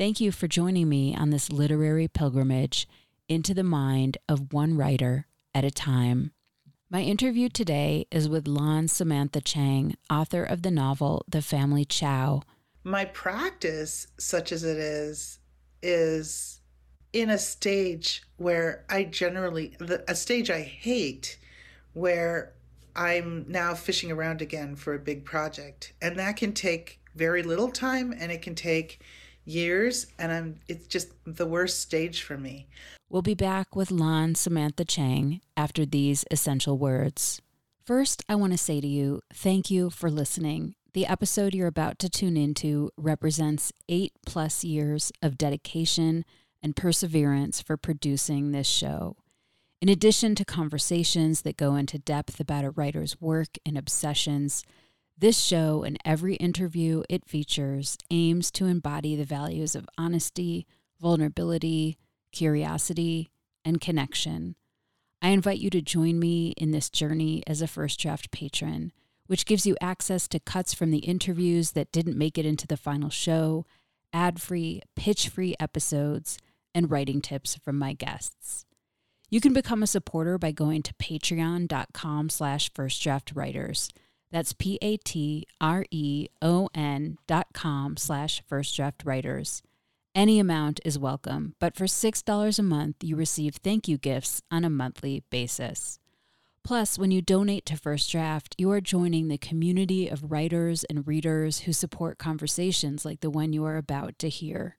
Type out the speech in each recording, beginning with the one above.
Thank you for joining me on this literary pilgrimage into the mind of one writer at a time. My interview today is with Lan Samantha Chang, author of the novel The Family Chao. My practice, such as it is, is in a stage where I generally, a stage I hate, where I'm now fishing around again for a big project. And that can take very little time and it can take years and I'm it's just the worst stage for me. We'll be back with Lan Samantha Chang after these essential words. First, I want to say to you, thank you for listening. The episode you're about to tune into represents eight plus years of dedication and perseverance for producing this show. In addition to conversations that go into depth about a writer's work and obsessions, this show and every interview it features aims to embody the values of honesty, vulnerability, curiosity, and connection. I invite you to join me in this journey as a First Draft patron, which gives you access to cuts from the interviews that didn't make it into the final show, ad free, pitch free episodes, and writing tips from my guests. You can become a supporter by going to patreon.com slash firstdraftwriters. That's P-A-T-R-E-O-N dot com slash first draft writers. Any amount is welcome, but for $6 a month, you receive thank you gifts on a monthly basis. Plus, when you donate to First Draft, you are joining the community of writers and readers who support conversations like the one you are about to hear.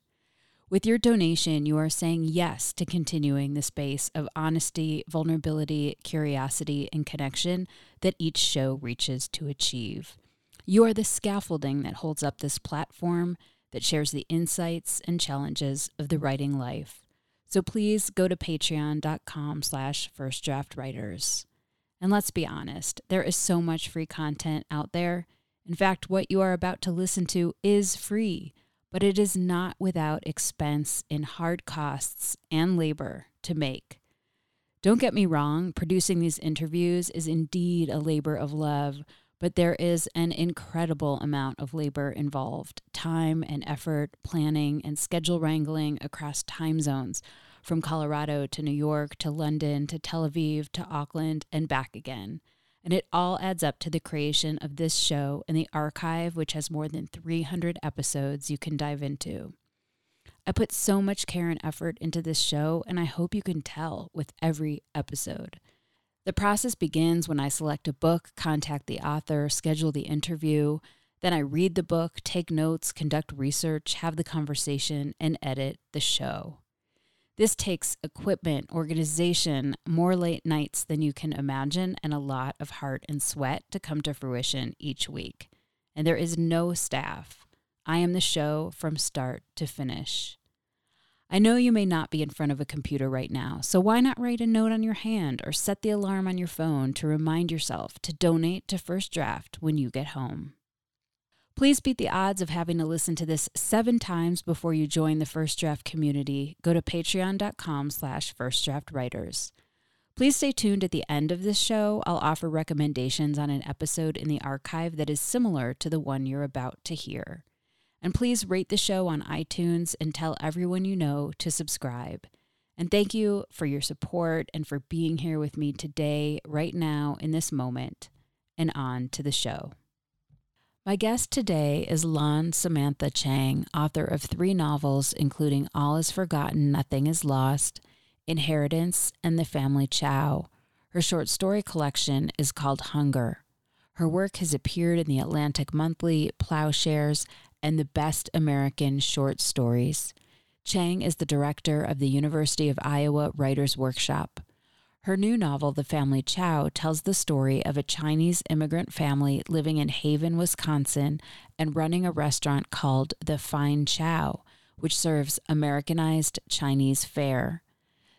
With your donation, you are saying yes to continuing the space of honesty, vulnerability, curiosity, and connection that each show reaches to achieve. You are the scaffolding that holds up this platform that shares the insights and challenges of the writing life. So please go to patreon.com slash firstdraftwriters. And let's be honest, there is so much free content out there. In fact, what you are about to listen to is free but it is not without expense in hard costs and labor to make. Don't get me wrong, producing these interviews is indeed a labor of love, but there is an incredible amount of labor involved time and effort, planning, and schedule wrangling across time zones from Colorado to New York to London to Tel Aviv to Auckland and back again. And it all adds up to the creation of this show and the archive, which has more than 300 episodes you can dive into. I put so much care and effort into this show, and I hope you can tell with every episode. The process begins when I select a book, contact the author, schedule the interview. Then I read the book, take notes, conduct research, have the conversation, and edit the show. This takes equipment, organization, more late nights than you can imagine, and a lot of heart and sweat to come to fruition each week. And there is no staff. I am the show from start to finish. I know you may not be in front of a computer right now, so why not write a note on your hand or set the alarm on your phone to remind yourself to donate to First Draft when you get home? Please beat the odds of having to listen to this seven times before you join the First Draft community. Go to patreon.com slash firstdraftwriters. Please stay tuned at the end of this show. I'll offer recommendations on an episode in the archive that is similar to the one you're about to hear. And please rate the show on iTunes and tell everyone you know to subscribe. And thank you for your support and for being here with me today, right now, in this moment. And on to the show. My guest today is Lan Samantha Chang, author of three novels, including All Is Forgotten, Nothing Is Lost, Inheritance, and The Family Chao. Her short story collection is called Hunger. Her work has appeared in the Atlantic Monthly, Ploughshares, and the Best American Short Stories. Chang is the director of the University of Iowa Writers Workshop. Her new novel, The Family Chao, tells the story of a Chinese immigrant family living in Haven, Wisconsin, and running a restaurant called The Fine Chao, which serves Americanized Chinese fare.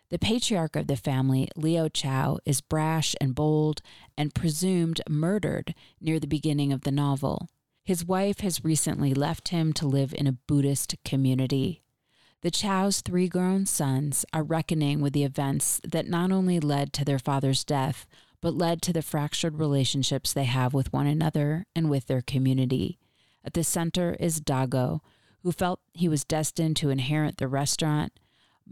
The patriarch of the family, Leo Chao, is brash and bold and presumed murdered near the beginning of the novel. His wife has recently left him to live in a Buddhist community. The Chao's three grown sons are reckoning with the events that not only led to their father's death, but led to the fractured relationships they have with one another and with their community. At the center is Dagou, who felt he was destined to inherit the restaurant,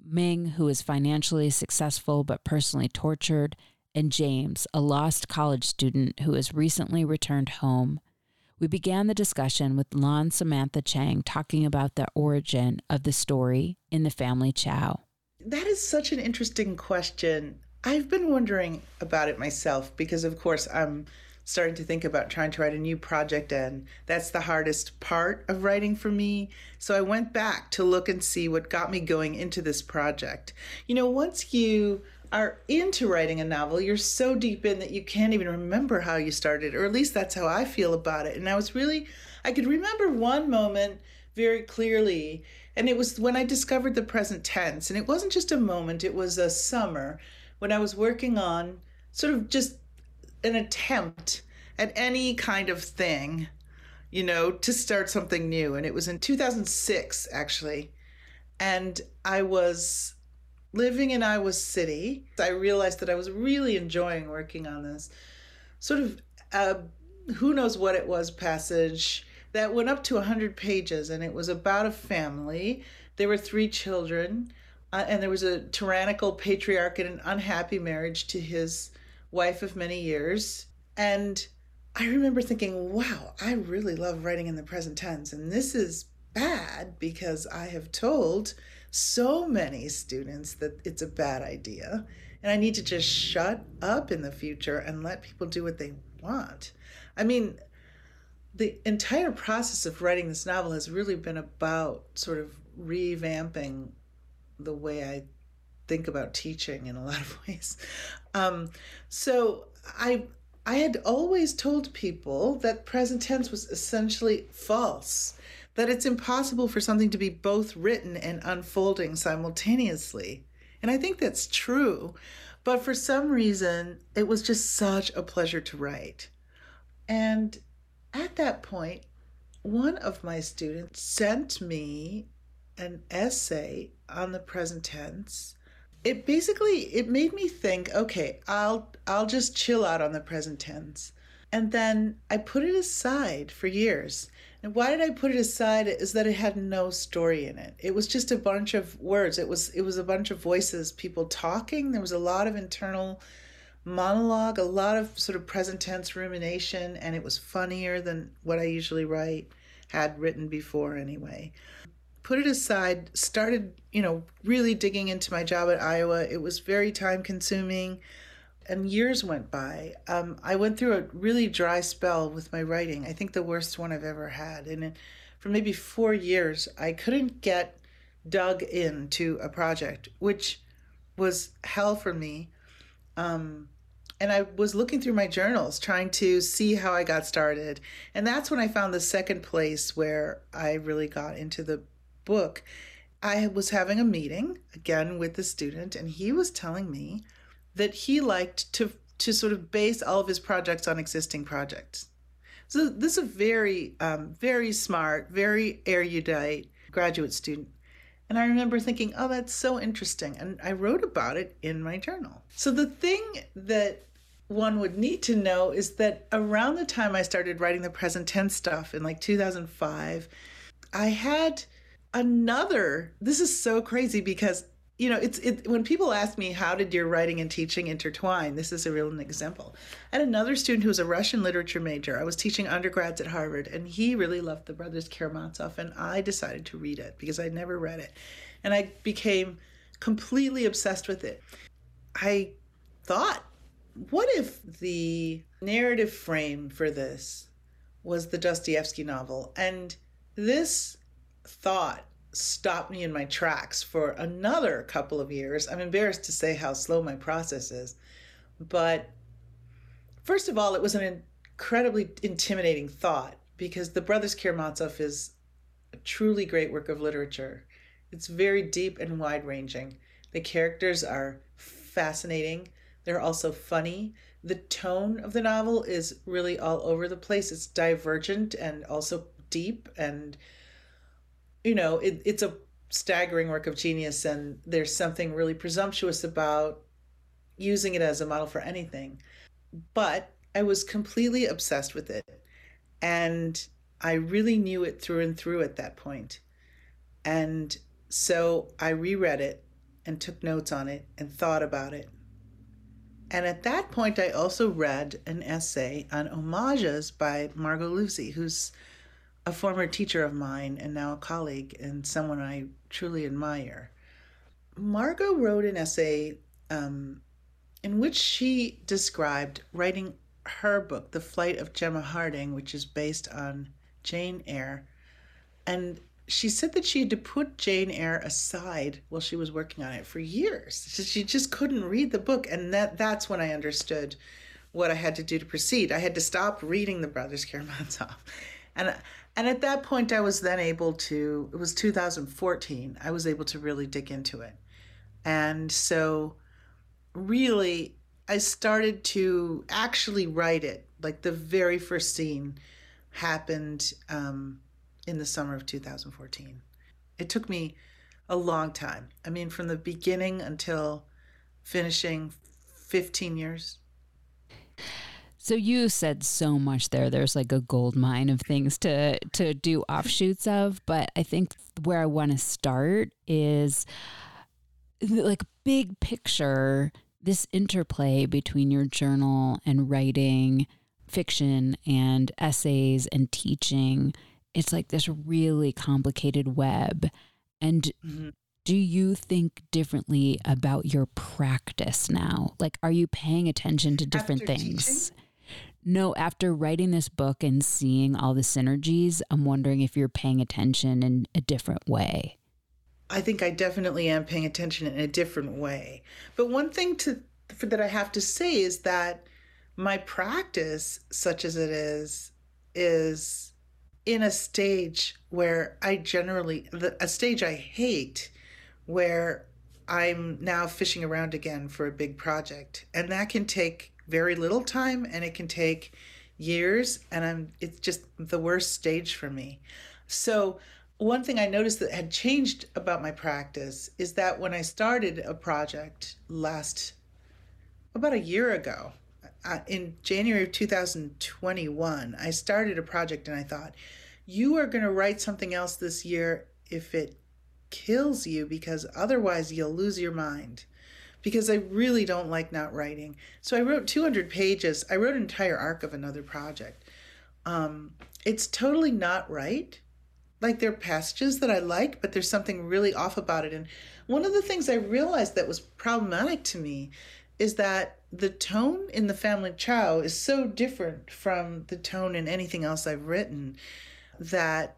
Ming, who is financially successful but personally tortured, and James, a lost college student who has recently returned home. We began the discussion with Lan Samantha Chang talking about the origin of the story in the family Chao. That is such an interesting question. I've been wondering about it myself because, of course, I'm starting to think about trying to write a new project, and that's the hardest part of writing for me. So I went back to look and see what got me going into this project. You know, once you are into writing a novel, you're so deep in that you can't even remember how you started, or at least that's how I feel about it. And I was really, I could remember one moment very clearly, and it was when I discovered the present tense. And it wasn't just a moment, it was a summer when I was working on sort of just an attempt at any kind of thing, you know, to start something new. And it was in 2006, actually. And I was living in Iowa City, I realized that I was really enjoying working on this sort of uh, who knows what it was passage that went up to 100 pages and it was about a family. There were three children, uh, and there was a tyrannical patriarch in an unhappy marriage to his wife of many years. And I remember thinking, wow, I really love writing in the present tense. And this is bad because I have told so many students that it's a bad idea. And I need to just shut up in the future and let people do what they want. I mean, the entire process of writing this novel has really been about sort of revamping the way I think about teaching in a lot of ways. Um, so I I had always told people that present tense was essentially false that it's impossible for something to be both written and unfolding simultaneously. And I think that's true. But for some reason, it was just such a pleasure to write. And at that point, one of my students sent me an essay on the present tense. It basically it made me think, okay, I'll I'll just chill out on the present tense. And then I put it aside for years. And why did I put it aside? Is that it had no story in it. It was just a bunch of words. It was it was a bunch of voices, people talking. There was a lot of internal monologue, a lot of sort of present tense rumination, and it was funnier than what I usually write, had written before anyway. Put it aside, started, you know, really digging into my job at Iowa. It was very time consuming and years went by. Um, I went through a really dry spell with my writing. I think the worst one I've ever had. And for maybe four years, I couldn't get dug into a project, which was hell for me. Um, and I was looking through my journals trying to see how I got started. And that's when I found the second place where I really got into the book. I was having a meeting again with the student, and he was telling me that he liked to to sort of base all of his projects on existing projects. So this is a very, um, very smart, very erudite graduate student. And I remember thinking, oh, that's so interesting. And I wrote about it in my journal. So the thing that one would need to know is that around the time I started writing the present tense stuff in like 2005, I had another. This is so crazy because you know, it's it when people ask me how did your writing and teaching intertwine, this is a real example. I had another student who was a Russian literature major. I was teaching undergrads at Harvard, and he really loved the Brothers Karamazov, and I decided to read it because I'd never read it, and I became completely obsessed with it. I thought, what if the narrative frame for this was the Dostoevsky novel, and this thought stopped me in my tracks for another couple of years. I'm embarrassed to say how slow my process is. But first of all, it was an incredibly intimidating thought because The Brothers Karamazov is a truly great work of literature. It's very deep and wide ranging. The characters are fascinating. They're also funny. The tone of the novel is really all over the place. It's divergent and also deep and you know, it, it's a staggering work of genius, and there's something really presumptuous about using it as a model for anything. But I was completely obsessed with it. And I really knew it through and through at that point. And so I reread it and took notes on it and thought about it. And at that point, I also read an essay on homages by Margot Livesey, who's a former teacher of mine and now a colleague and someone I truly admire. Margot wrote an essay um, in which she described writing her book, The Flight of Gemma Harding, which is based on Jane Eyre. And she said that she had to put Jane Eyre aside while she was working on it for years. She just couldn't read the book. And that, that's when I understood what I had to do to proceed. I had to stop reading The Brothers Karamazov. And and at that point, I was then able to, it was 2014, I was able to really dig into it. And so, really, I started to actually write it. Like the very first scene happened um, in the summer of 2014. It took me a long time. I mean, from the beginning until finishing 15 years. So you said so much there. There's like a gold mine of things to to do offshoots of, but I think where I want to start is like big picture this interplay between your journal and writing fiction and essays and teaching. It's like this really complicated web. And mm-hmm do you think differently about your practice now? Like, are you paying attention to different After things? Teaching? No, after writing this book and seeing all the synergies, I'm wondering if you're paying attention in a different way. I think I definitely am paying attention in a different way. But one thing to that I have to say is that my practice, such as it is, is in a stage where I generally a stage I hate, where I'm now fishing around again for a big project, and that can take very little time and it can take years and I'm it's just the worst stage for me. So one thing I noticed that had changed about my practice is that when I started a project last about a year ago, uh, in January of 2021, I started a project and I thought, you are going to write something else this year if it kills you because otherwise you'll lose your mind because I really don't like not writing. So I wrote 200 pages. I wrote an entire arc of another project. Um, it's totally not right. Like there are passages that I like, but there's something really off about it. And one of the things I realized that was problematic to me is that the tone in the family Chao is so different from the tone in anything else I've written that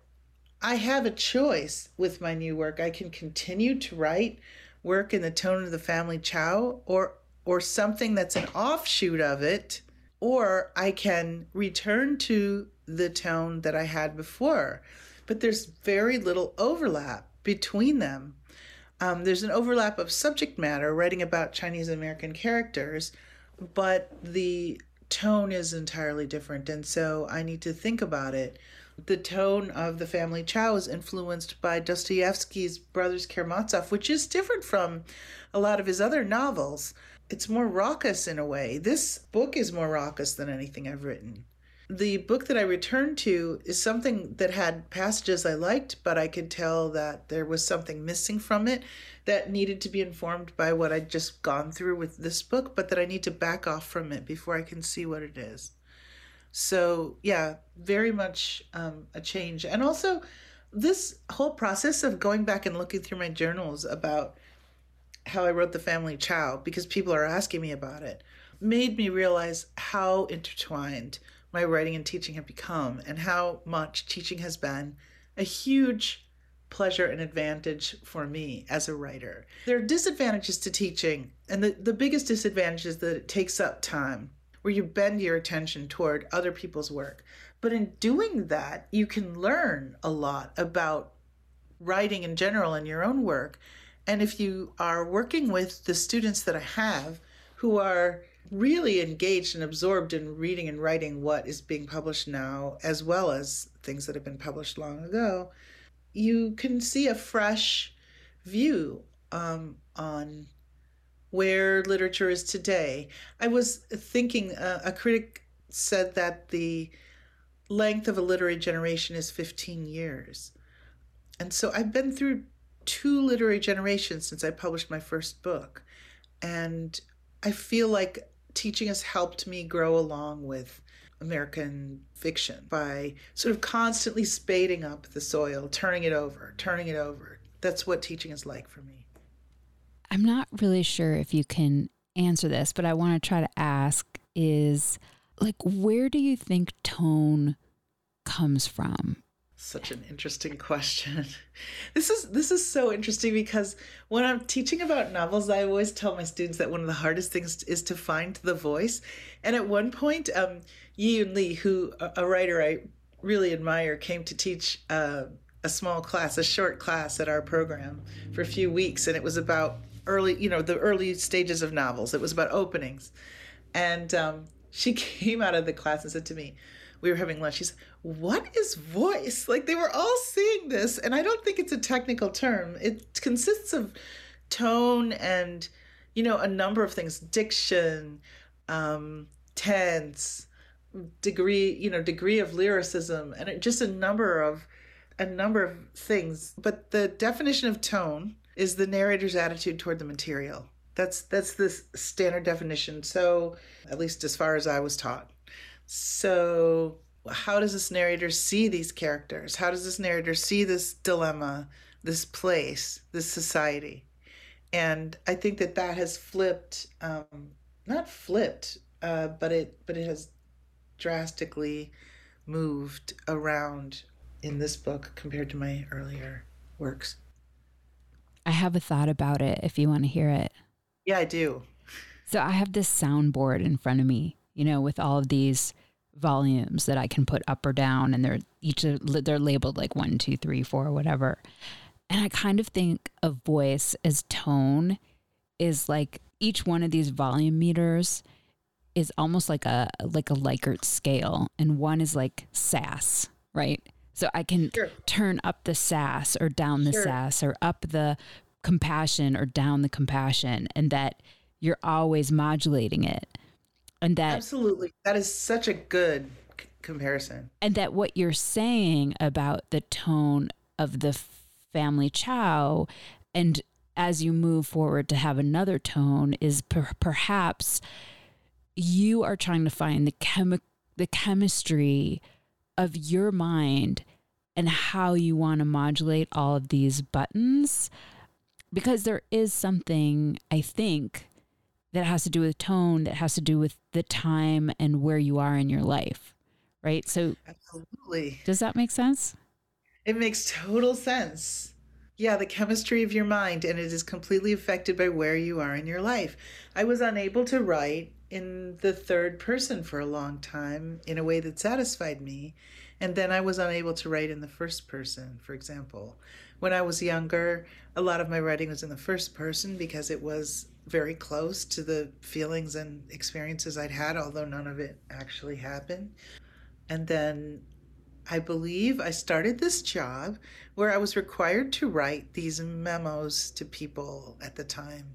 I have a choice with my new work. I can continue to write work in the tone of the family Chao or or something that's an offshoot of it or I can return to the tone that I had before. But there's very little overlap between them. Um, there's an overlap of subject matter, writing about Chinese American characters, but the tone is entirely different. And so I need to think about it. The tone of The Family Chao is influenced by Dostoevsky's Brothers Karamazov, which is different from a lot of his other novels. It's more raucous in a way. This book is more raucous than anything I've written the book that I returned to is something that had passages I liked, but I could tell that there was something missing from it that needed to be informed by what I'd just gone through with this book, but that I need to back off from it before I can see what it is. So, yeah, very much um, a change. And also, this whole process of going back and looking through my journals about how I wrote The Family Chao, because people are asking me about it, made me realize how intertwined my writing and teaching have become and how much teaching has been a huge pleasure and advantage for me as a writer. There are disadvantages to teaching, and the, the biggest disadvantage is that it takes up time, where you bend your attention toward other people's work. But in doing that, you can learn a lot about writing in general and your own work. And if you are working with the students that I have who are really engaged and absorbed in reading and writing what is being published now, as well as things that have been published long ago, you can see a fresh view um, on where literature is today. I was thinking, uh, a critic said that the length of a literary generation is 15 years. And so I've been through two literary generations since I published my first book. And I feel like teaching has helped me grow along with American fiction by sort of constantly spading up the soil, turning it over, turning it over. That's what teaching is like for me. I'm not really sure if you can answer this, but I want to try to ask is like where do you think tone comes from? Such an interesting question. This is this is so interesting because when I'm teaching about novels, I always tell my students that one of the hardest things is to find the voice. And at one point, um, Yiyun Li, who a writer I really admire, came to teach uh, a small class, a short class at our program for a few weeks, and it was about early, you know, the early stages of novels. It was about openings, and um, she came out of the class and said to me, we were having lunch. She said, What is voice? Like they were all seeing this, and I don't think it's a technical term. It consists of tone and, you know, a number of things diction, um, tense, degree, you know, degree of lyricism, and just a number of a number of things. But the definition of tone is the narrator's attitude toward the material. That's that's the standard definition. So, at least as far as I was taught. So, how does this narrator see these characters? How does this narrator see this dilemma, this place, this society? And I think that that has flipped, um, not flipped, uh, but it but it has drastically moved around in this book compared to my earlier works. I have a thought about it if you want to hear it. Yeah, I do. So I have this soundboard in front of me you know, with all of these volumes that I can put up or down, and they're each they're labeled like one, two, three, four, whatever. And I kind of think of voice as tone is like each one of these volume meters is almost like a like a Likert scale, and one is like sass, right? So I can sure. turn up the sass or down the sure. sass or up the compassion or down the compassion, and that you're always modulating it and that absolutely that is such a good c- comparison and that what you're saying about the tone of the family Chao and as you move forward to have another tone is per- perhaps you are trying to find the chemi- the chemistry of your mind and how you want to modulate all of these buttons because there is something i think that has to do with tone, that has to do with the time and where you are in your life. Right. So, absolutely. Does that make sense? It makes total sense. Yeah, the chemistry of your mind, and it is completely affected by where you are in your life. I was unable to write in the third person for a long time in a way that satisfied me. And then I was unable to write in the first person, for example. When I was younger, a lot of my writing was in the first person because it was very close to the feelings and experiences I'd had, although none of it actually happened. And then I believe I started this job where I was required to write these memos to people at the time.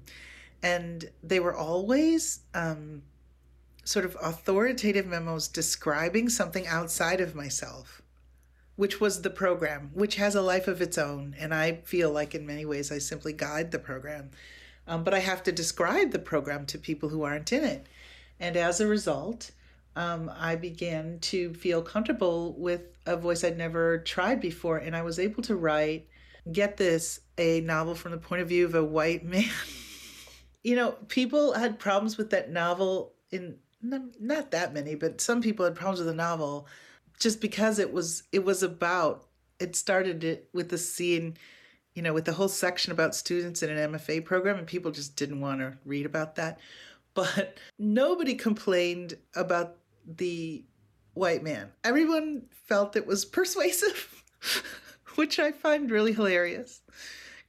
And they were always um, sort of authoritative memos describing something outside of myself, which was the program, which has a life of its own. And I feel like in many ways I simply guide the program. Um, but I have to describe the program to people who aren't in it. And as a result, um, I began to feel comfortable with a voice I'd never tried before. And I was able to write, get this, a novel from the point of view of a white man. you know, people had problems with that novel in not that many, but some people had problems with the novel just because it was it was about it started it with the scene you know, with the whole section about students in an MFA program, and people just didn't want to read about that. But nobody complained about the white man. Everyone felt it was persuasive, which I find really hilarious.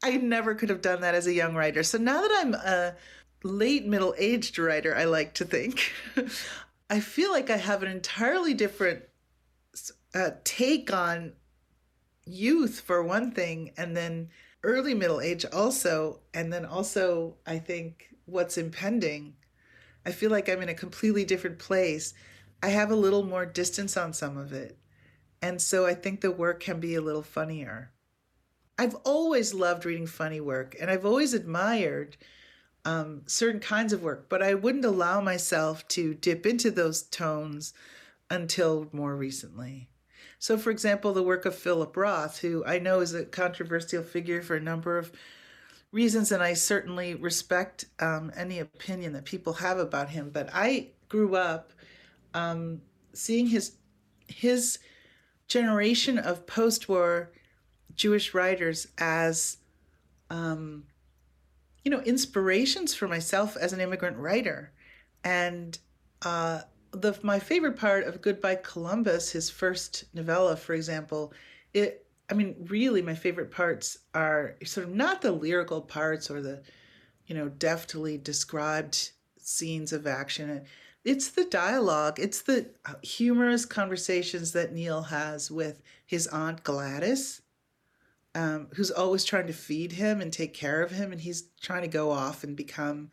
I never could have done that as a young writer. So now that I'm a late middle aged writer, I like to think, I feel like I have an entirely different uh, take on youth for one thing, and then early middle age also, and then also I think what's impending. I feel like I'm in a completely different place. I have a little more distance on some of it. And so I think the work can be a little funnier. I've always loved reading funny work and I've always admired um, certain kinds of work, but I wouldn't allow myself to dip into those tones until more recently. So, for example, the work of Philip Roth, who I know is a controversial figure for a number of reasons, and I certainly respect um, any opinion that people have about him. But I grew up um, seeing his his generation of post-war Jewish writers as um, you know inspirations for myself as an immigrant writer, and uh, the my favorite part of Goodbye Columbus, his first novella, for example, it I mean, really my favorite parts are sort of not the lyrical parts or the, you know, deftly described scenes of action. It's the dialogue, it's the humorous conversations that Neil has with his aunt Gladys, um, who's always trying to feed him and take care of him, and he's trying to go off and become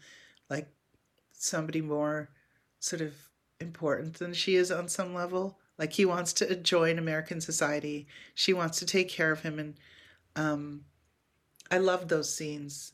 like somebody more sort of important than she is on some level. Like he wants to join American society. She wants to take care of him, and um, I love those scenes.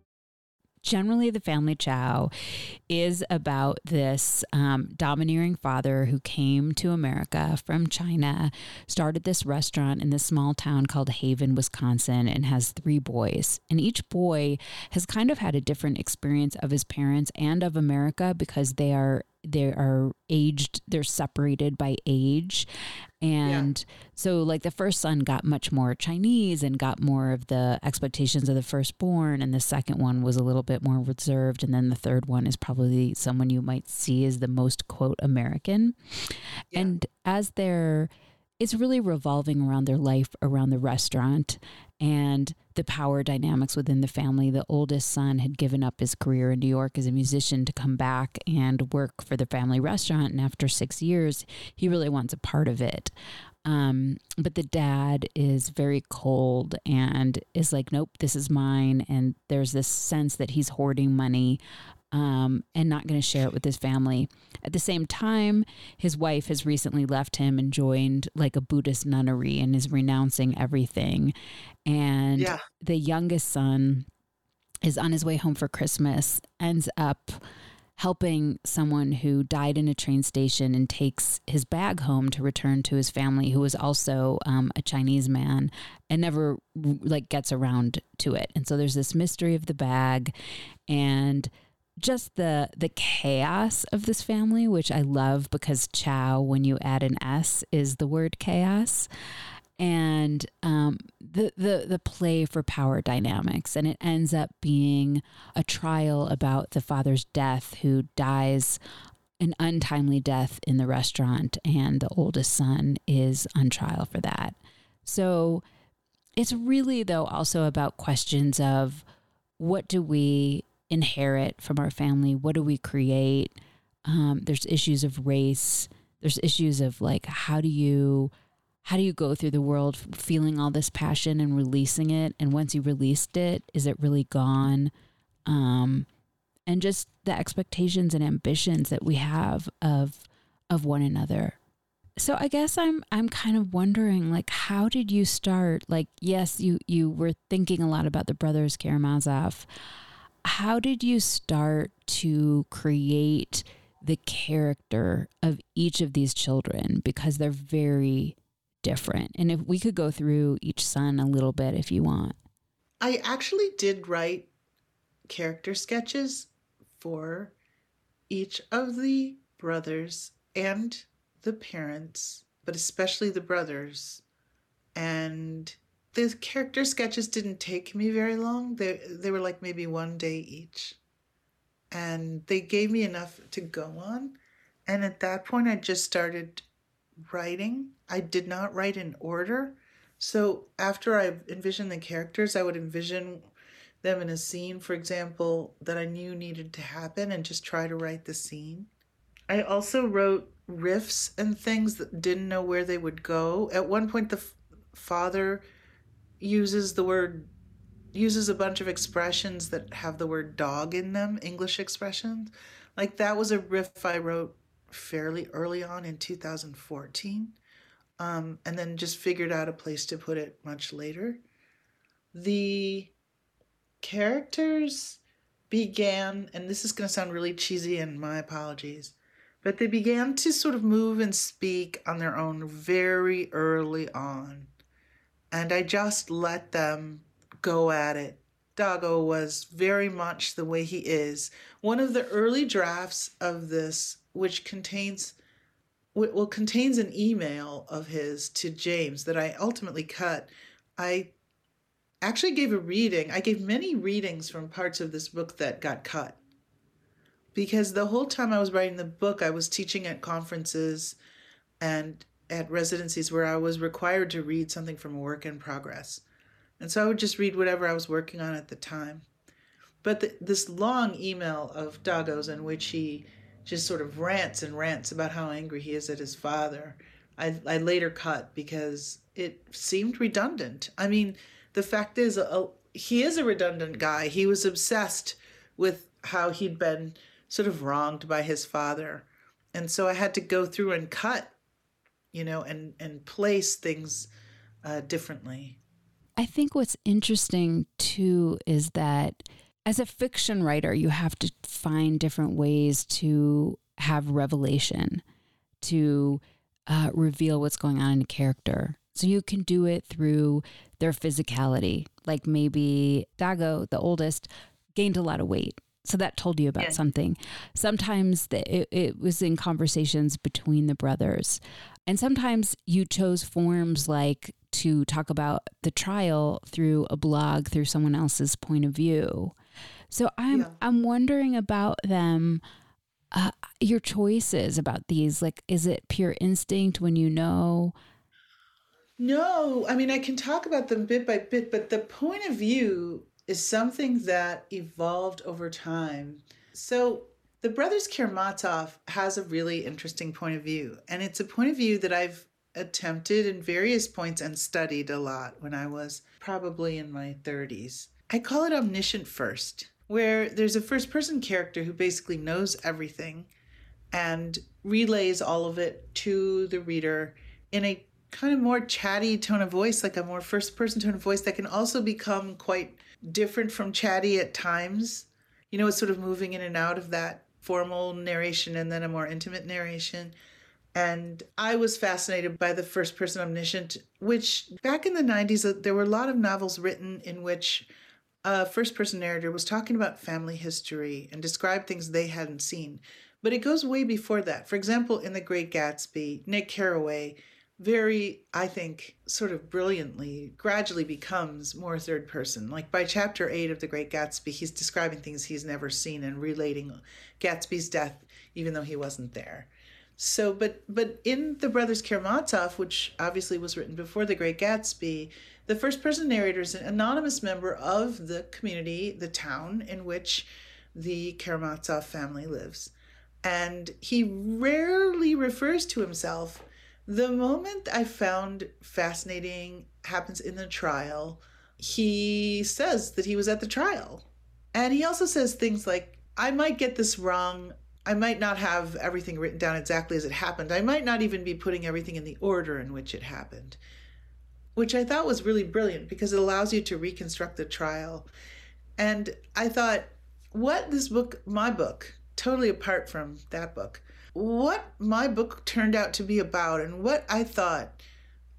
generally the family Chao is about this um, domineering father who came to america from china started this restaurant in this small town called haven wisconsin and has three boys. And each boy has kind of had a different experience of his parents and of america because they are they are aged they're separated by age and yeah. so like the first son got much more chinese and got more of the expectations of the firstborn and the second one was a little bit more reserved and then the third one is probably someone you might see as the most quote american yeah. and as they're it's really revolving around their life around the restaurant and the power dynamics within the family. The oldest son had given up his career in New York as a musician to come back and work for the family restaurant. And after six years, he really wants a part of it. Um, but the dad is very cold and is like, nope, this is mine. And there's this sense that he's hoarding money um, and not going to share it with his family. At the same time, his wife has recently left him and joined like a Buddhist nunnery and is renouncing everything. And Yeah. the youngest son is on his way home for Christmas, ends up helping someone who died in a train station and takes his bag home to return to his family who was also um, a chinese man and never like gets around to it and so there's this mystery of the bag and just the the chaos of this family which i love because Chao when you add an s is the word chaos and um, the, the the play for power dynamics, and it ends up being a trial about the father's death, who dies an untimely death in the restaurant, and the oldest son is on trial for that. So it's really though also about questions of what do we inherit from our family, what do we create. Um, there's issues of race. There's issues of like how do you how do you go through the world feeling all this passion and releasing it? And once you released it is it really gone? Um and just the expectations and ambitions that we have of of one another. So i guess i'm i'm kind of wondering like how did you start? Like yes you you were thinking a lot about the brothers karamazov how did you start to create the character of each of these children because they're very different. And if we could go through each son a little bit if you want. I actually did write character sketches for each of the brothers and the parents, but especially the brothers. And the character sketches didn't take me very long. They they were like maybe one day each. And they gave me enough to go on. And at that point I just started writing. I did not write in order. So after I envisioned the characters, I would envision them in a scene, for example, that I knew needed to happen and just try to write the scene. I also wrote riffs and things that didn't know where they would go. At one point, the father uses the word, uses a bunch of expressions that have the word dog in them, English expressions. Like that was a riff I wrote fairly early on in 2014 um, and then just figured out a place to put it much later. The characters began, and this is going to sound really cheesy, and my apologies, but they began to sort of move and speak on their own very early on. And I just let them go at it. Dagou was very much the way he is. One of the early drafts of this, which contains well contains an email of his to James that I ultimately cut. I actually gave a reading. I gave many readings from parts of this book that got cut. Because the whole time I was writing the book, I was teaching at conferences and at residencies where I was required to read something from a work in progress. And so I would just read whatever I was working on at the time. But the, this long email of Dagou's in which he just sort of rants and rants about how angry he is at his father, I, I later cut because it seemed redundant. I mean, the fact is, a, he is a redundant guy. He was obsessed with how he'd been sort of wronged by his father. And so I had to go through and cut, you know, and, and place things uh, differently. I think what's interesting too is that as a fiction writer, you have to find different ways to have revelation, to uh, reveal what's going on in a character. So you can do it through their physicality. Like maybe Dagou, the oldest, gained a lot of weight. So that told you about Yeah. something. Sometimes the, it, it was in conversations between the brothers. And sometimes you chose forms like to talk about the trial through a blog, through someone else's point of view. So I'm Yeah. I'm wondering about them, uh, your choices about these. Like, is it pure instinct when you know? No, I mean, I can talk about them bit by bit, but the point of view is something that evolved over time. So, the Brothers Karamazov has a really interesting point of view, and it's a point of view that I've attempted in various points and studied a lot when I was probably in my 30s. I call it omniscient first, where there's a first person character who basically knows everything and relays all of it to the reader in a kind of more chatty tone of voice, like a more first person tone of voice that can also become quite different from chatty at times. You know, it's sort of moving in and out of that formal narration and then a more intimate narration. And I was fascinated by the first person omniscient, which back in the 90s, uh, there were a lot of novels written in which a first person narrator was talking about family history and described things they hadn't seen. But it goes way before that. For example, in The Great Gatsby, Nick Carraway very, I think, sort of brilliantly, gradually becomes more third person. Like by chapter eight of The Great Gatsby, he's describing things he's never seen and relating Gatsby's death, even though he wasn't there. So, but but in the Brothers Karamazov, which obviously was written before The Great Gatsby, the first person narrator is an anonymous member of the community, the town in which the Karamazov family lives. And he rarely refers to himself the moment I found fascinating happens in the trial. He says that he was at the trial. And he also says things like, I might get this wrong. I might not have everything written down exactly as it happened. I might not even be putting everything in the order in which it happened, which I thought was really brilliant because it allows you to reconstruct the trial. And I thought, what this book, my book, totally apart from that book, what my book turned out to be about and what I thought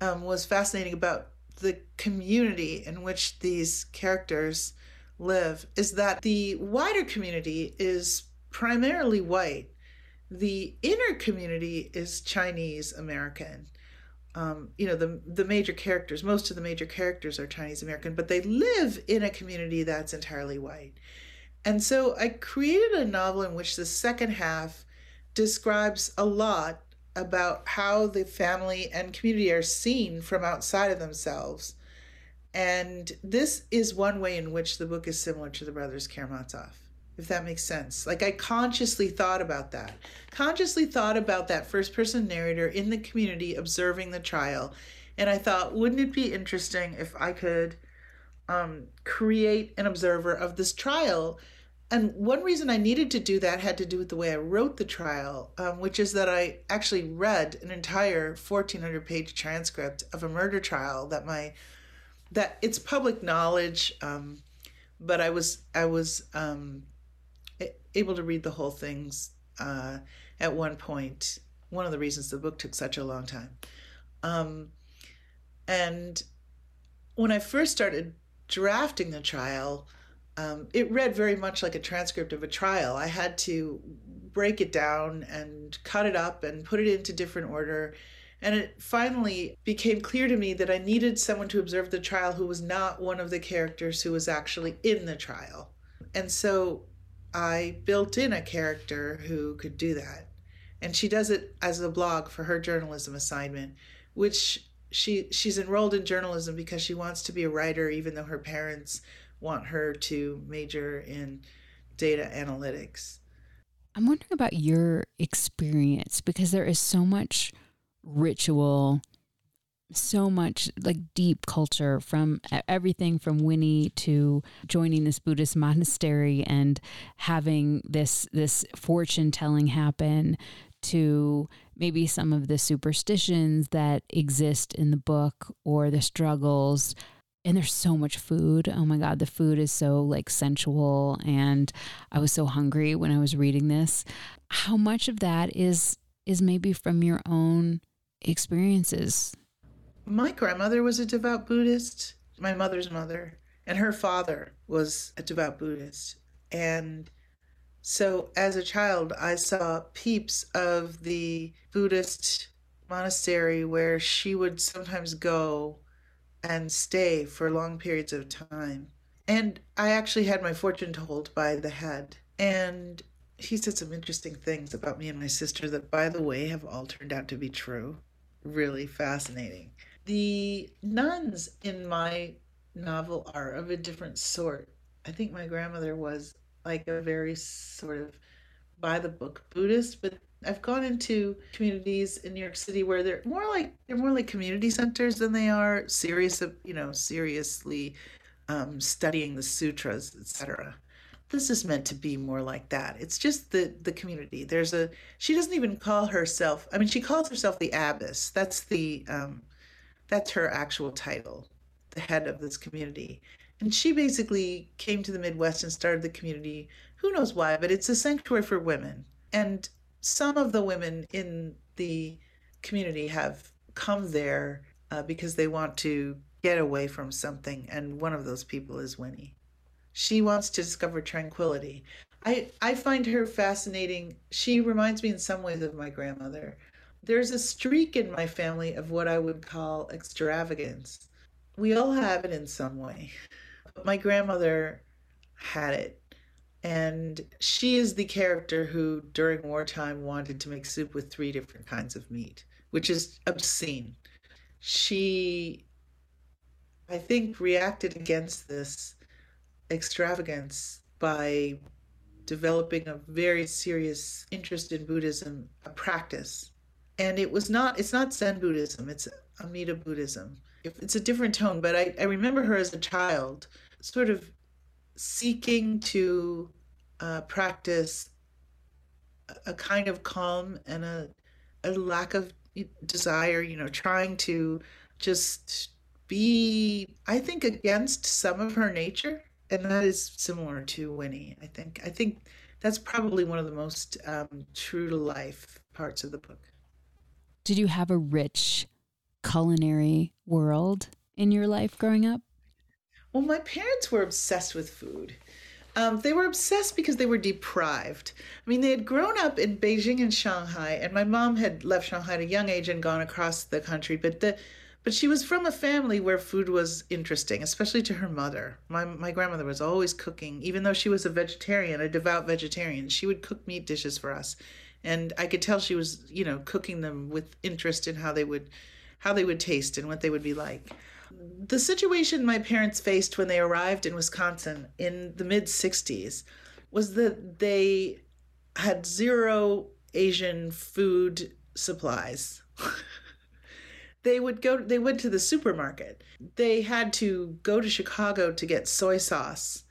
um, was fascinating about the community in which these characters live is that the wider community is primarily white. The inner community is Chinese American. Um, you know, the the major characters, most of the major characters are Chinese American, but they live in a community that's entirely white. And so I created a novel in which the second half describes a lot about how the family and community are seen from outside of themselves. And this is one way in which the book is similar to the Brothers Karamazov, if that makes sense. Like I consciously thought about that, consciously thought about that first person narrator in the community observing the trial. And I thought, wouldn't it be interesting if I could um, create an observer of this trial and one reason I needed to do that had to do with the way I wrote the trial, um, which is that I actually read an entire 1400 page transcript of a murder trial that my that it's public knowledge, um, but I was I was um, able to read the whole things uh, at one point. One of the reasons the book took such a long time, um, and when I first started drafting the trial um, it read very much like a transcript of a trial. I had to break it down and cut it up and put it into different order. And it finally became clear to me that I needed someone to observe the trial who was not one of the characters who was actually in the trial. And so I built in a character who could do that. And she does it as a blog for her journalism assignment, which she she's enrolled in journalism because she wants to be a writer even though her parents want her to major in data analytics. I'm wondering about your experience because there is so much ritual, so much like deep culture from everything from Winnie to joining this Buddhist monastery and having this this fortune telling happen to maybe some of the superstitions that exist in the book or the struggles and there's so much food. Oh my God, the food is so like sensual. And I was so hungry when I was reading this. How much of that is is maybe from your own experiences? My grandmother was a devout Buddhist, my mother's mother, and her father was a devout Buddhist. And so as a child, I saw peeps of the Buddhist monastery where she would sometimes go and stay for long periods of time. And I actually had my fortune told by the head. And he said some interesting things about me and my sister that, by the way, have all turned out to be true. Really fascinating. The nuns in my novel are of a different sort. I think my grandmother was like a very sort of by the book Buddhist, but I've gone into communities in New York City where they're more like they're more like community centers than they are serious, you know, seriously um, studying the sutras, etc. This is meant to be more like that. It's just the the community. There's a she doesn't even call herself. I mean, she calls herself the abbess. That's the um, that's her actual title, the head of this community. And she basically came to the Midwest and started the community. Who knows why, but it's a sanctuary for women. And some of the women in the community have come there uh, because they want to get away from something. And one of those people is Winnie. She wants to discover tranquility. I, I find her fascinating. She reminds me in some ways of my grandmother. There's a streak in my family of what I would call extravagance. We all have it in some way. But my grandmother had it. And she is the character who, during wartime, wanted to make soup with three different kinds of meat, which is obscene. She, I think, reacted against this extravagance by developing a very serious interest in Buddhism, a practice. And it was not, it's not Zen Buddhism, it's Amida Buddhism. It's a different tone, but I, I remember her as a child sort of seeking to uh, practice a kind of calm and a, a lack of desire, you know, trying to just be, I think, against some of her nature. And that is similar to Winnie, I think. I think that's probably one of the most um, true to life parts of the book. Did you have a rich culinary world in your life growing up? Well, my parents were obsessed with food. Um, they were obsessed because they were deprived. I mean, they had grown up in Beijing and Shanghai, and my mom had left Shanghai at a young age and gone across the country. But the, but she was from a family where food was interesting, especially to her mother. My my grandmother was always cooking, even though she was a vegetarian, a devout vegetarian. She would cook meat dishes for us, and I could tell she was, you know, cooking them with interest in how they would, how they would taste and what they would be like the situation my parents faced when they arrived in Wisconsin in the mid 60s was that they had zero Asian food supplies. they would go they went to the supermarket. They had to go to Chicago to get soy sauce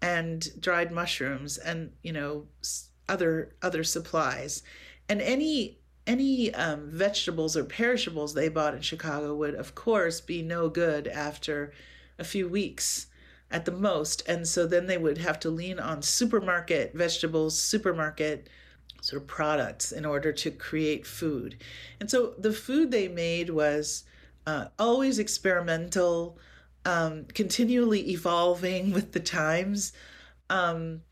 and dried mushrooms and, you know, other other supplies. And any any um, vegetables or perishables they bought in Chicago would, of course, be no good after a few weeks at the most. And so then they would have to lean on supermarket vegetables, supermarket sort of products in order to create food. And so the food they made was uh, always experimental, um, continually evolving with the times. Um,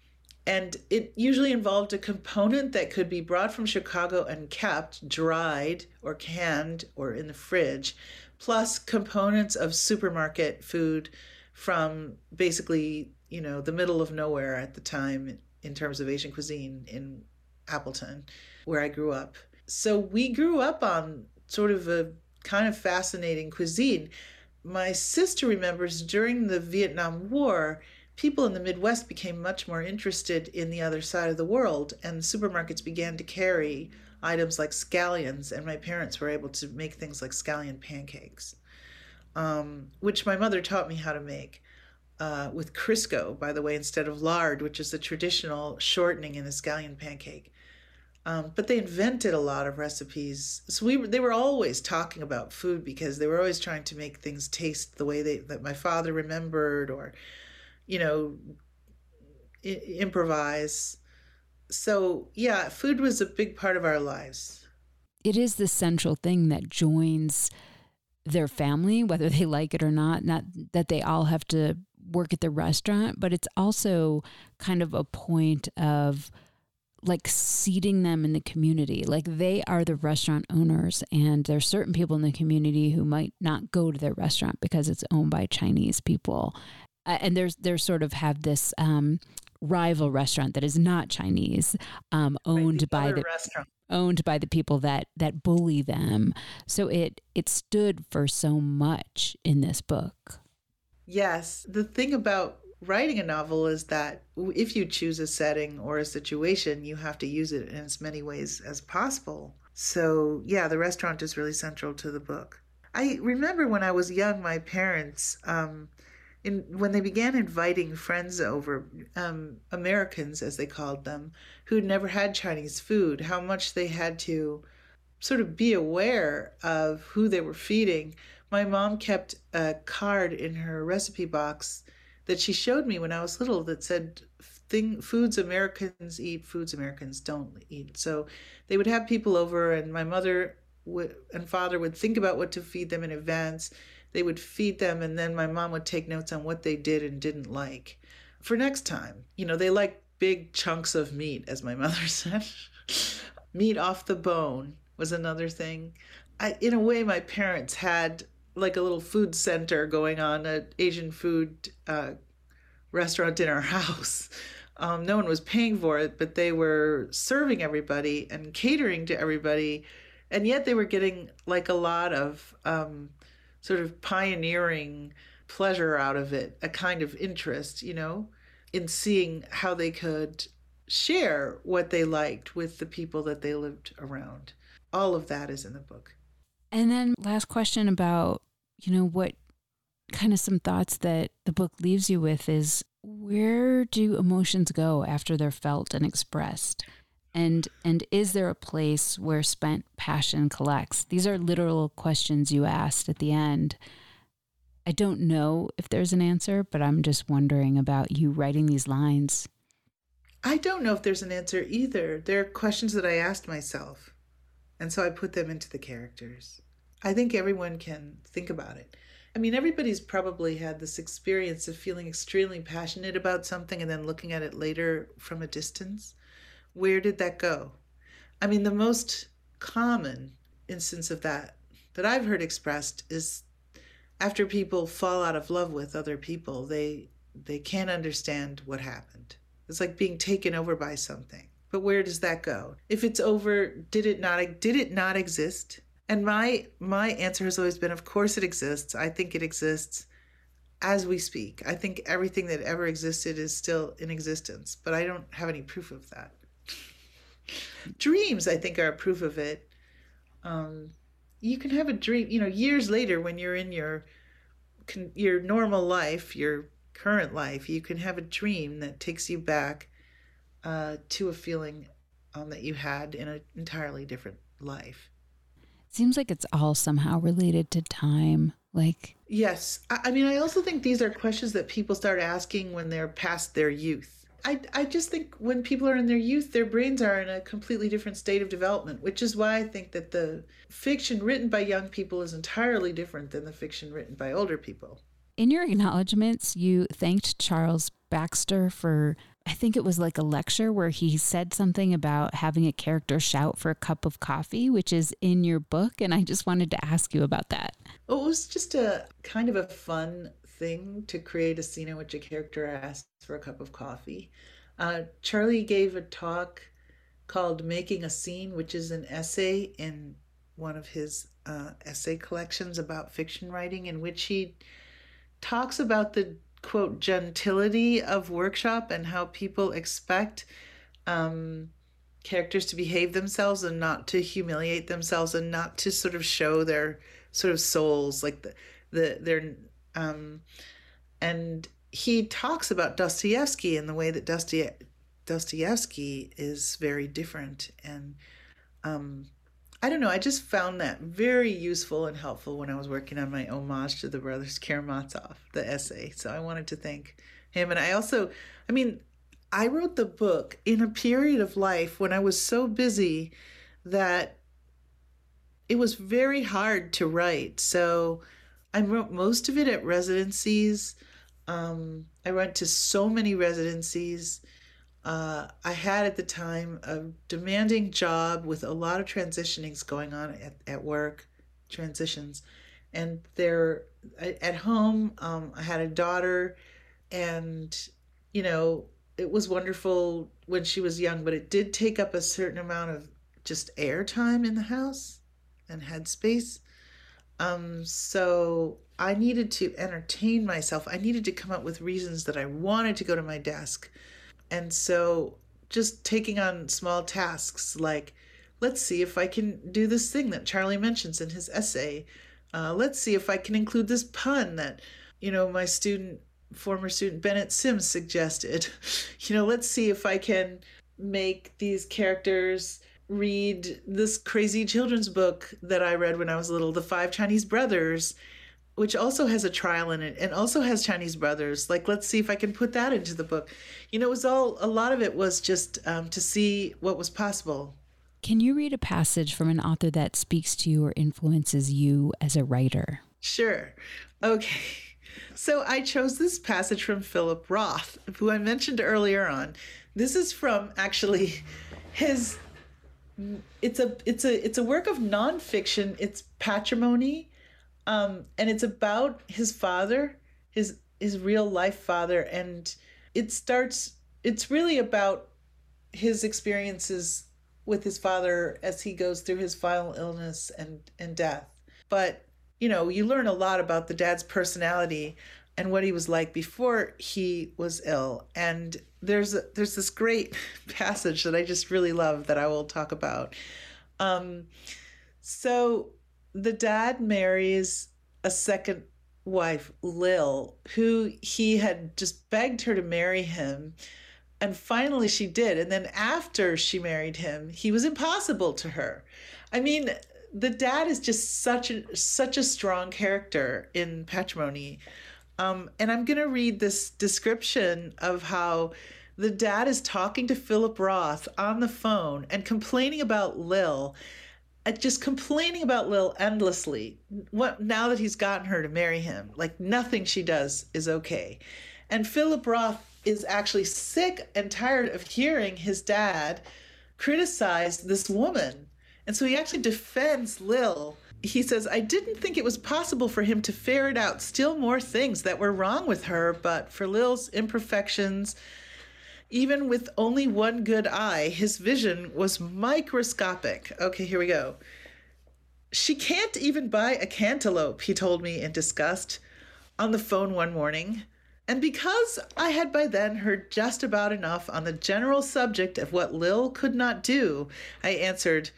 and it usually involved a component that could be brought from Chicago and kept dried or canned or in the fridge, plus components of supermarket food from basically, you know, the middle of nowhere at the time in terms of Asian cuisine in Appleton, where I grew up. So we grew up on sort of a kind of fascinating cuisine. My sister remembers during the Vietnam War, people in the Midwest became much more interested in the other side of the world, and supermarkets began to carry items like scallions, and my parents were able to make things like scallion pancakes, um, which my mother taught me how to make. Uh, with Crisco, by the way, instead of lard, which is the traditional shortening in a scallion pancake. Um, but they invented a lot of recipes. So we they were always talking about food because they were always trying to make things taste the way they that my father remembered, or you know, I- improvise. So, yeah, food was a big part of our lives. It is the central thing that joins their family, whether they like it or not. Not that they all have to work at the restaurant, but it's also kind of a point of like seating them in the community. Like they are the restaurant owners, and there's certain people in the community who might not go to their restaurant because it's owned by Chinese people uh, and there's there's sort of have this um, rival restaurant that is not Chinese, um, owned by the restaurant. owned by the people that that bully them. So it it stood for so much in this book. Yes, the thing about writing a novel is that if you choose a setting or a situation, you have to use it in as many ways as possible. So, yeah, the restaurant is really central to the book. I remember when I was young, my parents, um, in, when they began inviting friends over, um, Americans as they called them, who'd never had Chinese food, how much they had to sort of be aware of who they were feeding. My mom kept a card in her recipe box that she showed me when I was little that said thing foods Americans eat, foods Americans don't eat. So they would have people over, and my mother would, and father would think about what to feed them in advance. They would feed them, and then my mom would take notes on what they did and didn't like for next time. You know, they like big chunks of meat, as my mother said. meat off the bone was another thing. I, in a way, my parents had like a little food center going on, an Asian food uh, restaurant in our house. Um, no one was paying for it, but they were serving everybody and catering to everybody. And yet they were getting like a lot of um, sort of pioneering pleasure out of it, a kind of interest, you know, in seeing how they could share what they liked with the people that they lived around. All of that is in the book. And then, last question about, you know, what kind of some thoughts that the book leaves you with is where do emotions go after they're felt and expressed? And and is there a place where spent passion collects? These are literal questions you asked at the end. I don't know if there's an answer, but I'm just wondering about you writing these lines. I don't know if there's an answer either. They're questions that I asked myself. And so I put them into the characters. I think everyone can think about it. I mean, everybody's probably had this experience of feeling extremely passionate about something and then looking at it later from a distance. Where did that go? I mean, the most common instance of that that I've heard expressed is after people fall out of love with other people, they they can't understand what happened. It's like being taken over by something. But where does that go? If it's over, did it not did it not exist? And my my answer has always been of course it exists. I think it exists as we speak. I think everything that ever existed is still in existence, but I don't have any proof of that. Dreams, I think, are a proof of it. Um, you can have a dream, you know, years later when you're in your your normal life, your current life, you can have a dream that takes you back uh, to a feeling um, that you had in an entirely different life. Seems like it's all somehow related to time. Like, yes. I, I mean, I also think these are questions that people start asking when they're past their youth. I, I just think when people are in their youth, their brains are in a completely different state of development, which is why I think that the fiction written by young people is entirely different than the fiction written by older people. In your acknowledgments, you thanked Charles Baxter for I think it was like a lecture where he said something about having a character shout for a cup of coffee, which is in your book. And I just wanted to ask you about that. Well, it was just a kind of a fun thing to create a scene in which a character asks for a cup of coffee. Uh, Charlie gave a talk called Making a Scene, which is an essay in one of his uh, essay collections about fiction writing, in which he talks about the quote gentility of workshop and how people expect um, characters to behave themselves and not to humiliate themselves and not to sort of show their sort of souls like the the their um and he talks about Dostoevsky in the way that Dostoevsky is very different and um I don't know. I just found that very useful and helpful when I was working on my homage to the brothers Karamazov, the essay. So I wanted to thank him. And I also, I mean, I wrote the book in a period of life when I was so busy that it was very hard to write. So I wrote most of it at residencies. Um, I went to so many residencies uh, I had at the time a demanding job with a lot of transitionings going on at, at work, transitions. And there at home, um, I had a daughter, and you know, it was wonderful when she was young, but it did take up a certain amount of just air time in the house and headspace. Um, so I needed to entertain myself. I needed to come up with reasons that I wanted to go to my desk. And so just taking on small tasks like, let's see if I can do this thing that Charlie mentions in his essay. Uh, let's see if I can include this pun that, you know, my student, former student Bennett Sims suggested. You know, let's see if I can make these characters read this crazy children's book that I read when I was little, The Five Chinese Brothers, which also has a trial in it and also has Chinese brothers. Like, let's see if I can put that into the book. You know, it was all, a lot of it was just um, to see what was possible. Can you read a passage from an author that speaks to you or influences you as a writer? Sure. Okay. So I chose this passage from Philip Roth, who I mentioned earlier on. This is from actually his it's a it's a it's a work of nonfiction. It's patrimony um, and it's about his father, his his real life father, and it starts. It's really about his experiences with his father as he goes through his final illness and and death. But you know, you learn a lot about the dad's personality and what he was like before he was ill. And there's a, there's this great passage that I just really love that I will talk about. Um, so the dad marries a second wife, Lil, who he had just begged her to marry him. And finally she did. And then after she married him, he was impossible to her. I mean, the dad is just such a such a strong character in Patrimony. Um, and I'm gonna read this description of how the dad is talking to Philip Roth on the phone and complaining about Lil just complaining about Lil endlessly. What now that he's gotten her to marry him, like nothing she does is okay. And Philip Roth is actually sick and tired of hearing his dad criticize this woman. And so he actually defends Lil. He says, I didn't think it was possible for him to ferret out still more things that were wrong with her, but for Lil's imperfections, even with only one good eye, his vision was microscopic. Okay, here we go. She can't even buy a cantaloupe, he told me in disgust on the phone one morning. And because I had by then heard just about enough on the general subject of what Lil could not do, I answered,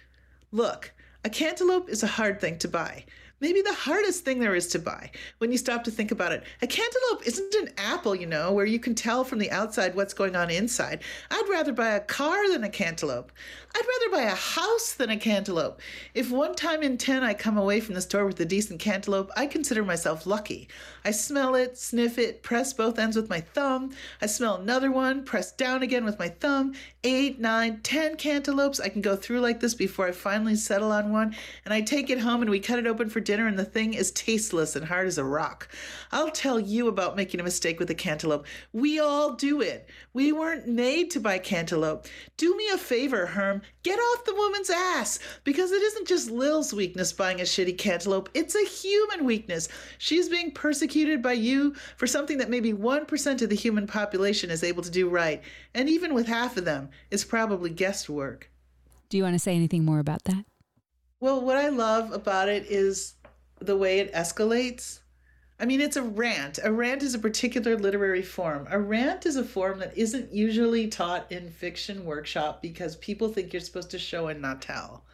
Look, a cantaloupe is a hard thing to buy maybe the hardest thing there is to buy when you stop to think about it. A cantaloupe isn't an apple, you know, where you can tell from the outside what's going on inside. I'd rather buy a car than a cantaloupe. I'd rather buy a house than a cantaloupe. If one time in 10 I come away from the store with a decent cantaloupe, I consider myself lucky. I smell it, sniff it, press both ends with my thumb. I smell another one, press down again with my thumb. Eight, nine, ten cantaloupes. I can go through like this before I finally settle on one. And I take it home and we cut it open for dinner, and the thing is tasteless and hard as a rock. I'll tell you about making a mistake with a cantaloupe. We all do it. We weren't made to buy cantaloupe. Do me a favor, Herm. Get off the woman's ass because it isn't just Lil's weakness buying a shitty cantaloupe, it's a human weakness. She's being persecuted by you for something that maybe 1% of the human population is able to do right. And even with half of them, it's probably guesswork. Do you want to say anything more about that? Well, what I love about it is the way it escalates. I mean, it's a rant. A rant is a particular literary form. A rant is a form that isn't usually taught in fiction workshop because people think you're supposed to show and not tell.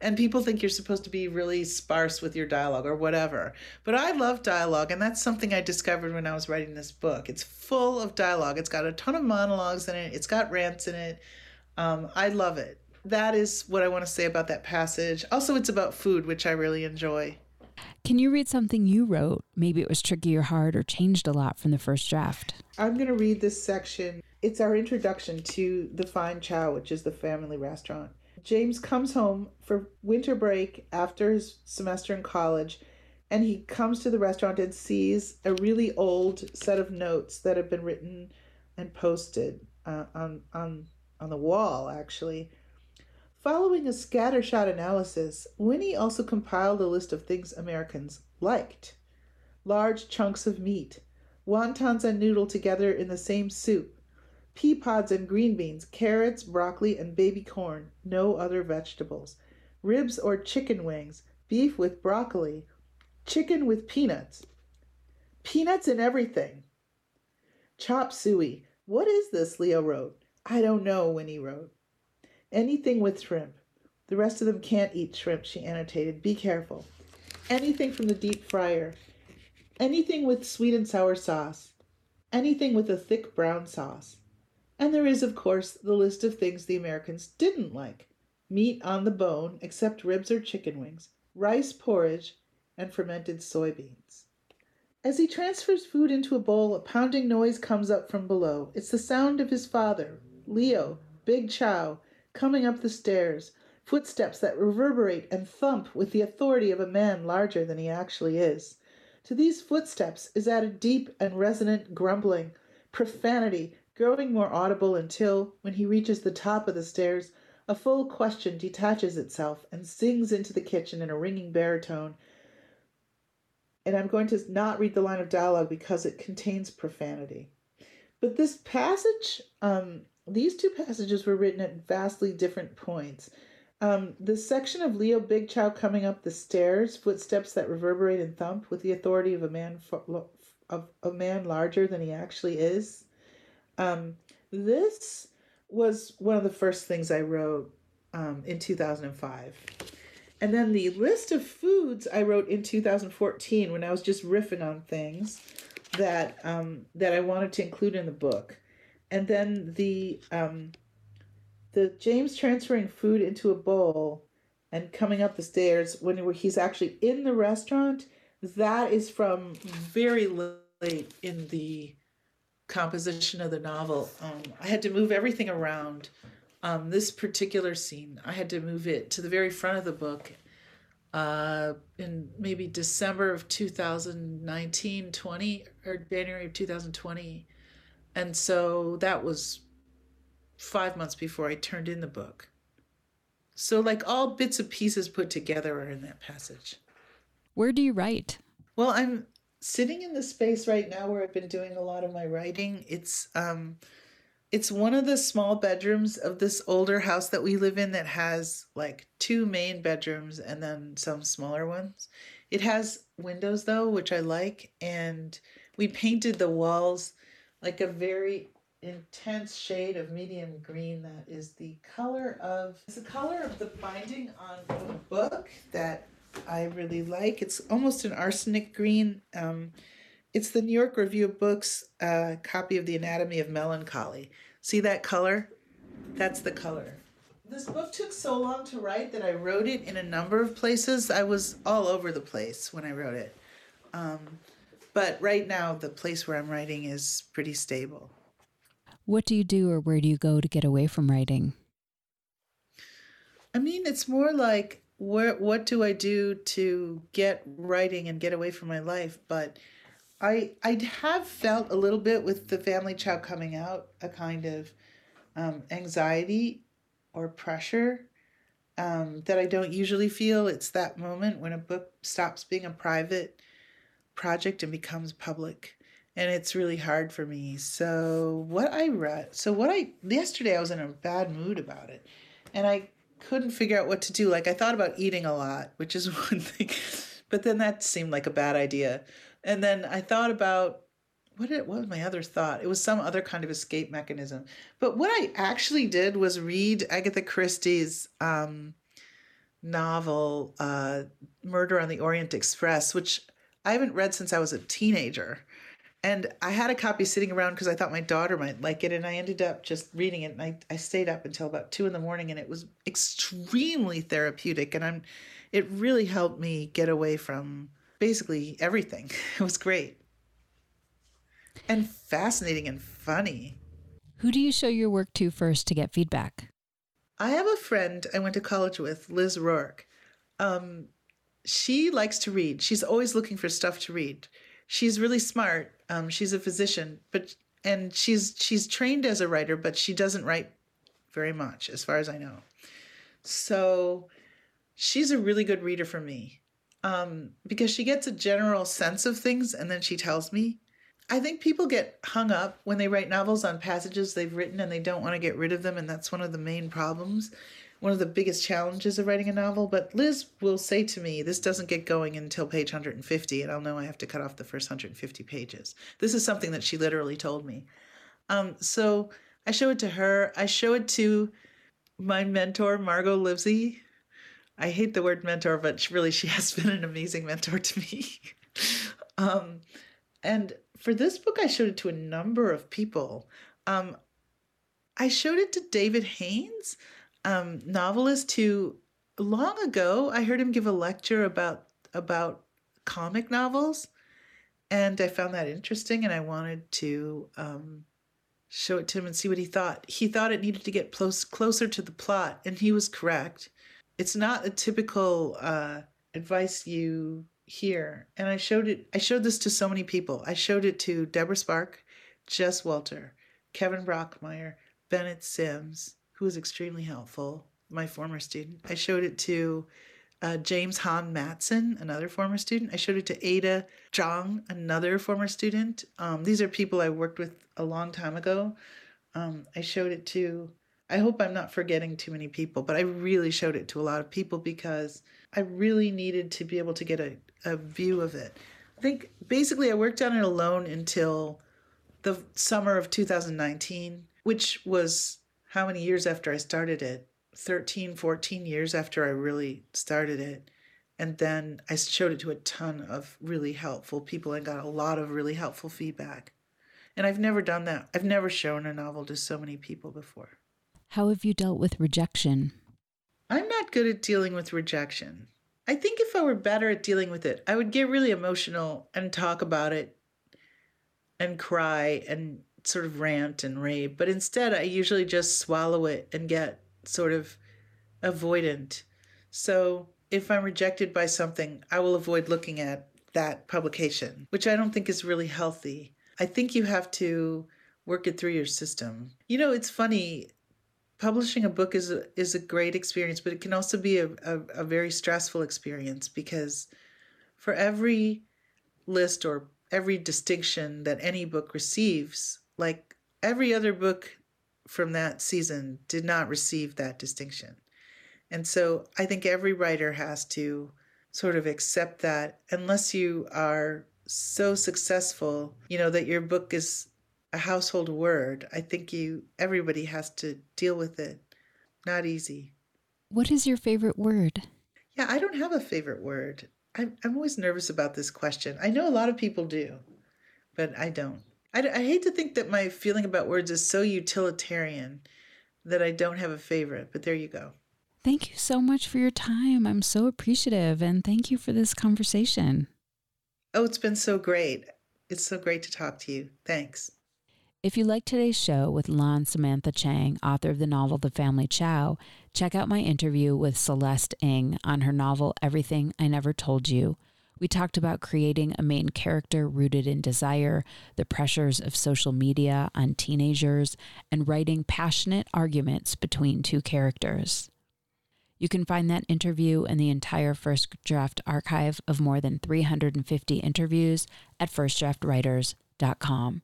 And people think you're supposed to be really sparse with your dialogue or whatever. But I love dialogue, and that's something I discovered when I was writing this book. It's full of dialogue, it's got a ton of monologues in it, it's got rants in it. Um, I love it. That is what I want to say about that passage. Also, it's about food, which I really enjoy. Can you read something you wrote? Maybe it was tricky or hard or changed a lot from the first draft. I'm going to read this section. It's our introduction to the Fine Chao, which is the family restaurant. James comes home for winter break after his semester in college, and he comes to the restaurant and sees a really old set of notes that have been written and posted uh, on on on the wall, actually. Following a scattershot analysis, Winnie also compiled a list of things Americans liked large chunks of meat, wontons and noodle together in the same soup, pea pods and green beans, carrots, broccoli, and baby corn, no other vegetables, ribs or chicken wings, beef with broccoli, Chicken with peanuts. Peanuts in everything. Chop suey. What is this? Leo wrote. I don't know, Winnie wrote. Anything with shrimp. The rest of them can't eat shrimp, she annotated. Be careful. Anything from the deep fryer. Anything with sweet and sour sauce. Anything with a thick brown sauce. And there is, of course, the list of things the Americans didn't like meat on the bone, except ribs or chicken wings, rice porridge, and fermented soybeans. As he transfers food into a bowl, a pounding noise comes up from below. It's the sound of his father, Leo, Big Chao, coming up the stairs, footsteps that reverberate and thump with the authority of a man larger than he actually is. To these footsteps is added deep and resonant grumbling, profanity, growing more audible until, when he reaches the top of the stairs, a full question detaches itself and sings into the kitchen in a ringing baritone. And I'm going to not read the line of dialogue because it contains profanity. But this passage, um, these two passages were written at vastly different points. Um, the section of Leo Big Chao coming up the stairs, footsteps that reverberate and thump with the authority of a man of a man larger than he actually is. Um, this was one of the first things I wrote um, in 2005. And then the list of foods I wrote in 2014 when I was just riffing on things that um, that I wanted to include in the book. And then the um, the James transferring food into a bowl and coming up the stairs when he's actually in the restaurant, that is from very late in the composition of the novel. Um, I had to move everything around. Um, this particular scene, I had to move it to the very front of the book uh, in maybe December of 2019, 20, or January of 2020. And so that was five months before I turned in the book. So, like all bits and pieces put together are in that passage. Where do you write? Well, I'm sitting in the space right now where I've been doing a lot of my writing. It's um, it's one of the small bedrooms of this older house that we live in that has like two main bedrooms and then some smaller ones. It has windows though, which I like, and we painted the walls like a very intense shade of medium green that is the color of it's the color of the binding on the book that I really like. It's almost an arsenic green. Um, it's the New York Review of Books uh, copy of The Anatomy of Melancholy. See that color? That's the color. This book took so long to write that I wrote it in a number of places. I was all over the place when I wrote it. Um, but right now, the place where I'm writing is pretty stable. What do you do or where do you go to get away from writing? I mean, it's more like where what do I do to get writing and get away from my life? But I I have felt a little bit with the family Chao coming out a kind of um, anxiety or pressure um, that I don't usually feel. It's that moment when a book stops being a private project and becomes public and it's really hard for me. So what I read, so what I yesterday I was in a bad mood about it, and I couldn't figure out what to do. Like I thought about eating a lot, which is one thing, but then that seemed like a bad idea. And then I thought about what did, what was my other thought? It was some other kind of escape mechanism. But what I actually did was read Agatha Christie's um, novel uh, Murder on the Orient Express, which I haven't read since I was a teenager. And I had a copy sitting around because I thought my daughter might like it. And I ended up just reading it. And I, I stayed up until about two in the morning and it was extremely therapeutic. And I'm, it really helped me get away from basically everything. It was great and fascinating and funny. Who do you show your work to first to get feedback? I have a friend I went to college with, Liz Rourke. Um, she likes to read. She's always looking for stuff to read she's really smart. Um, she's a physician, but and she's she's trained as a writer, but she doesn't write very much, as far as I know. So she's a really good reader for me um, because she gets a general sense of things and then she tells me. I think people get hung up when they write novels on passages they've written and they don't want to get rid of them, and that's one of the main problems. One of the biggest challenges of writing a novel. But Liz will say to me, This doesn't get going until page 150, and I'll know I have to cut off the first 150 pages. This is something that she literally told me. Um, so I show it to her. I show it to my mentor, Margot Livesey. I hate the word mentor, but really, she has been an amazing mentor to me. um, and for this book, I showed it to a number of people. Um, I showed it to David Haynes, um, novelist who long ago I heard him give a lecture about about comic novels, and I found that interesting, and I wanted to um, show it to him and see what he thought. He thought it needed to get close closer to the plot, and he was correct. It's not a typical uh, advice you hear, and I showed it. I showed this to so many people. I showed it to Debra Spark, Jess Walter, Kevin Brockmeier, Bennett Sims, who was extremely helpful, my former student. I showed it to uh, James Han Mattson, another former student. I showed it to Ada Zhang, another former student. Um, these are people I worked with a long time ago. Um, I showed it to, I hope I'm not forgetting too many people, but I really showed it to a lot of people because I really needed to be able to get a, a view of it. I think basically I worked on it alone until the summer of 2019 which was how many years after I started it? 13, 14 years after I really started it. And then I showed it to a ton of really helpful people and got a lot of really helpful feedback. And I've never done that. I've never shown a novel to so many people before. How have you dealt with rejection? I'm not good at dealing with rejection. I think if I were better at dealing with it, I would get really emotional and talk about it and cry and sort of rant and rave, but instead I usually just swallow it and get sort of avoidant. So if I'm rejected by something, I will avoid looking at that publication, which I don't think is really healthy. I think you have to work it through your system. You know, it's funny. Publishing a book is a, is a great experience, but it can also be a, a, a very stressful experience because for every list or every distinction that any book receives, like every other book from that season did not receive that distinction. And so I think every writer has to sort of accept that unless you are so successful, you know, that your book is a household word. I think you everybody has to deal with it. Not easy. What is your favorite word? Yeah, I don't have a favorite word. I'm, I'm always nervous about this question. I know a lot of people do, but I don't. I, I hate to think that my feeling about words is so utilitarian that I don't have a favorite, but there you go. Thank you so much for your time. I'm so appreciative and thank you for this conversation. Oh, it's been so great. It's so great to talk to you. Thanks. If you like today's show with Lan Samantha Chang, author of the novel The Family Chao, check out my interview with Celeste Ng on her novel Everything I Never Told You we talked about creating a main character rooted in desire, the pressures of social media on teenagers, and writing passionate arguments between two characters. You can find that interview and the entire First Draft archive of more than 350 interviews at firstdraftwriters.com.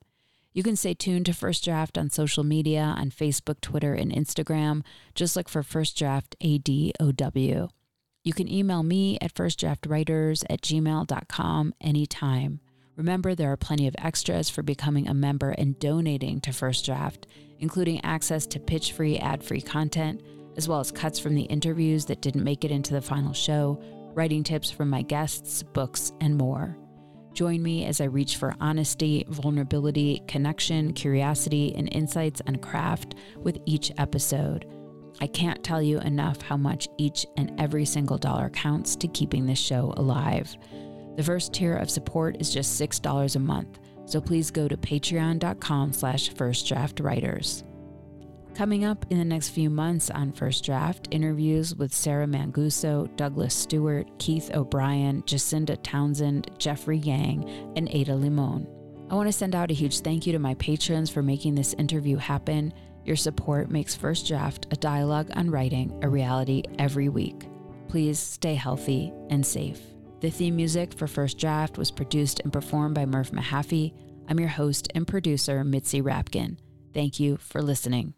You can stay tuned to First Draft on social media on Facebook, Twitter, and Instagram. Just look for First Draft ADOW. You can email me at firstdraftwriters at gmail.com anytime. Remember, there are plenty of extras for becoming a member and donating to First Draft, including access to pitch free, ad free content, as well as cuts from the interviews that didn't make it into the final show, writing tips from my guests, books, and more. Join me as I reach for honesty, vulnerability, connection, curiosity, and insights on craft with each episode. I can't tell you enough how much each and every single dollar counts to keeping this show alive. The first tier of support is just $6 a month, so please go to patreon.com slash firstdraftwriters. Coming up in the next few months on First Draft, interviews with Sarah Manguso, Douglas Stuart, Keith O'Brien, Jacinda Townsend, Jeffrey Yang, and Ada Limon. I want to send out a huge thank you to my patrons for making this interview happen. Your support makes First Draft, a dialogue on writing, a reality every week. Please stay healthy and safe. The theme music for First Draft was produced and performed by Murph Mahaffey. I'm your host and producer, Mitzi Rapkin. Thank you for listening.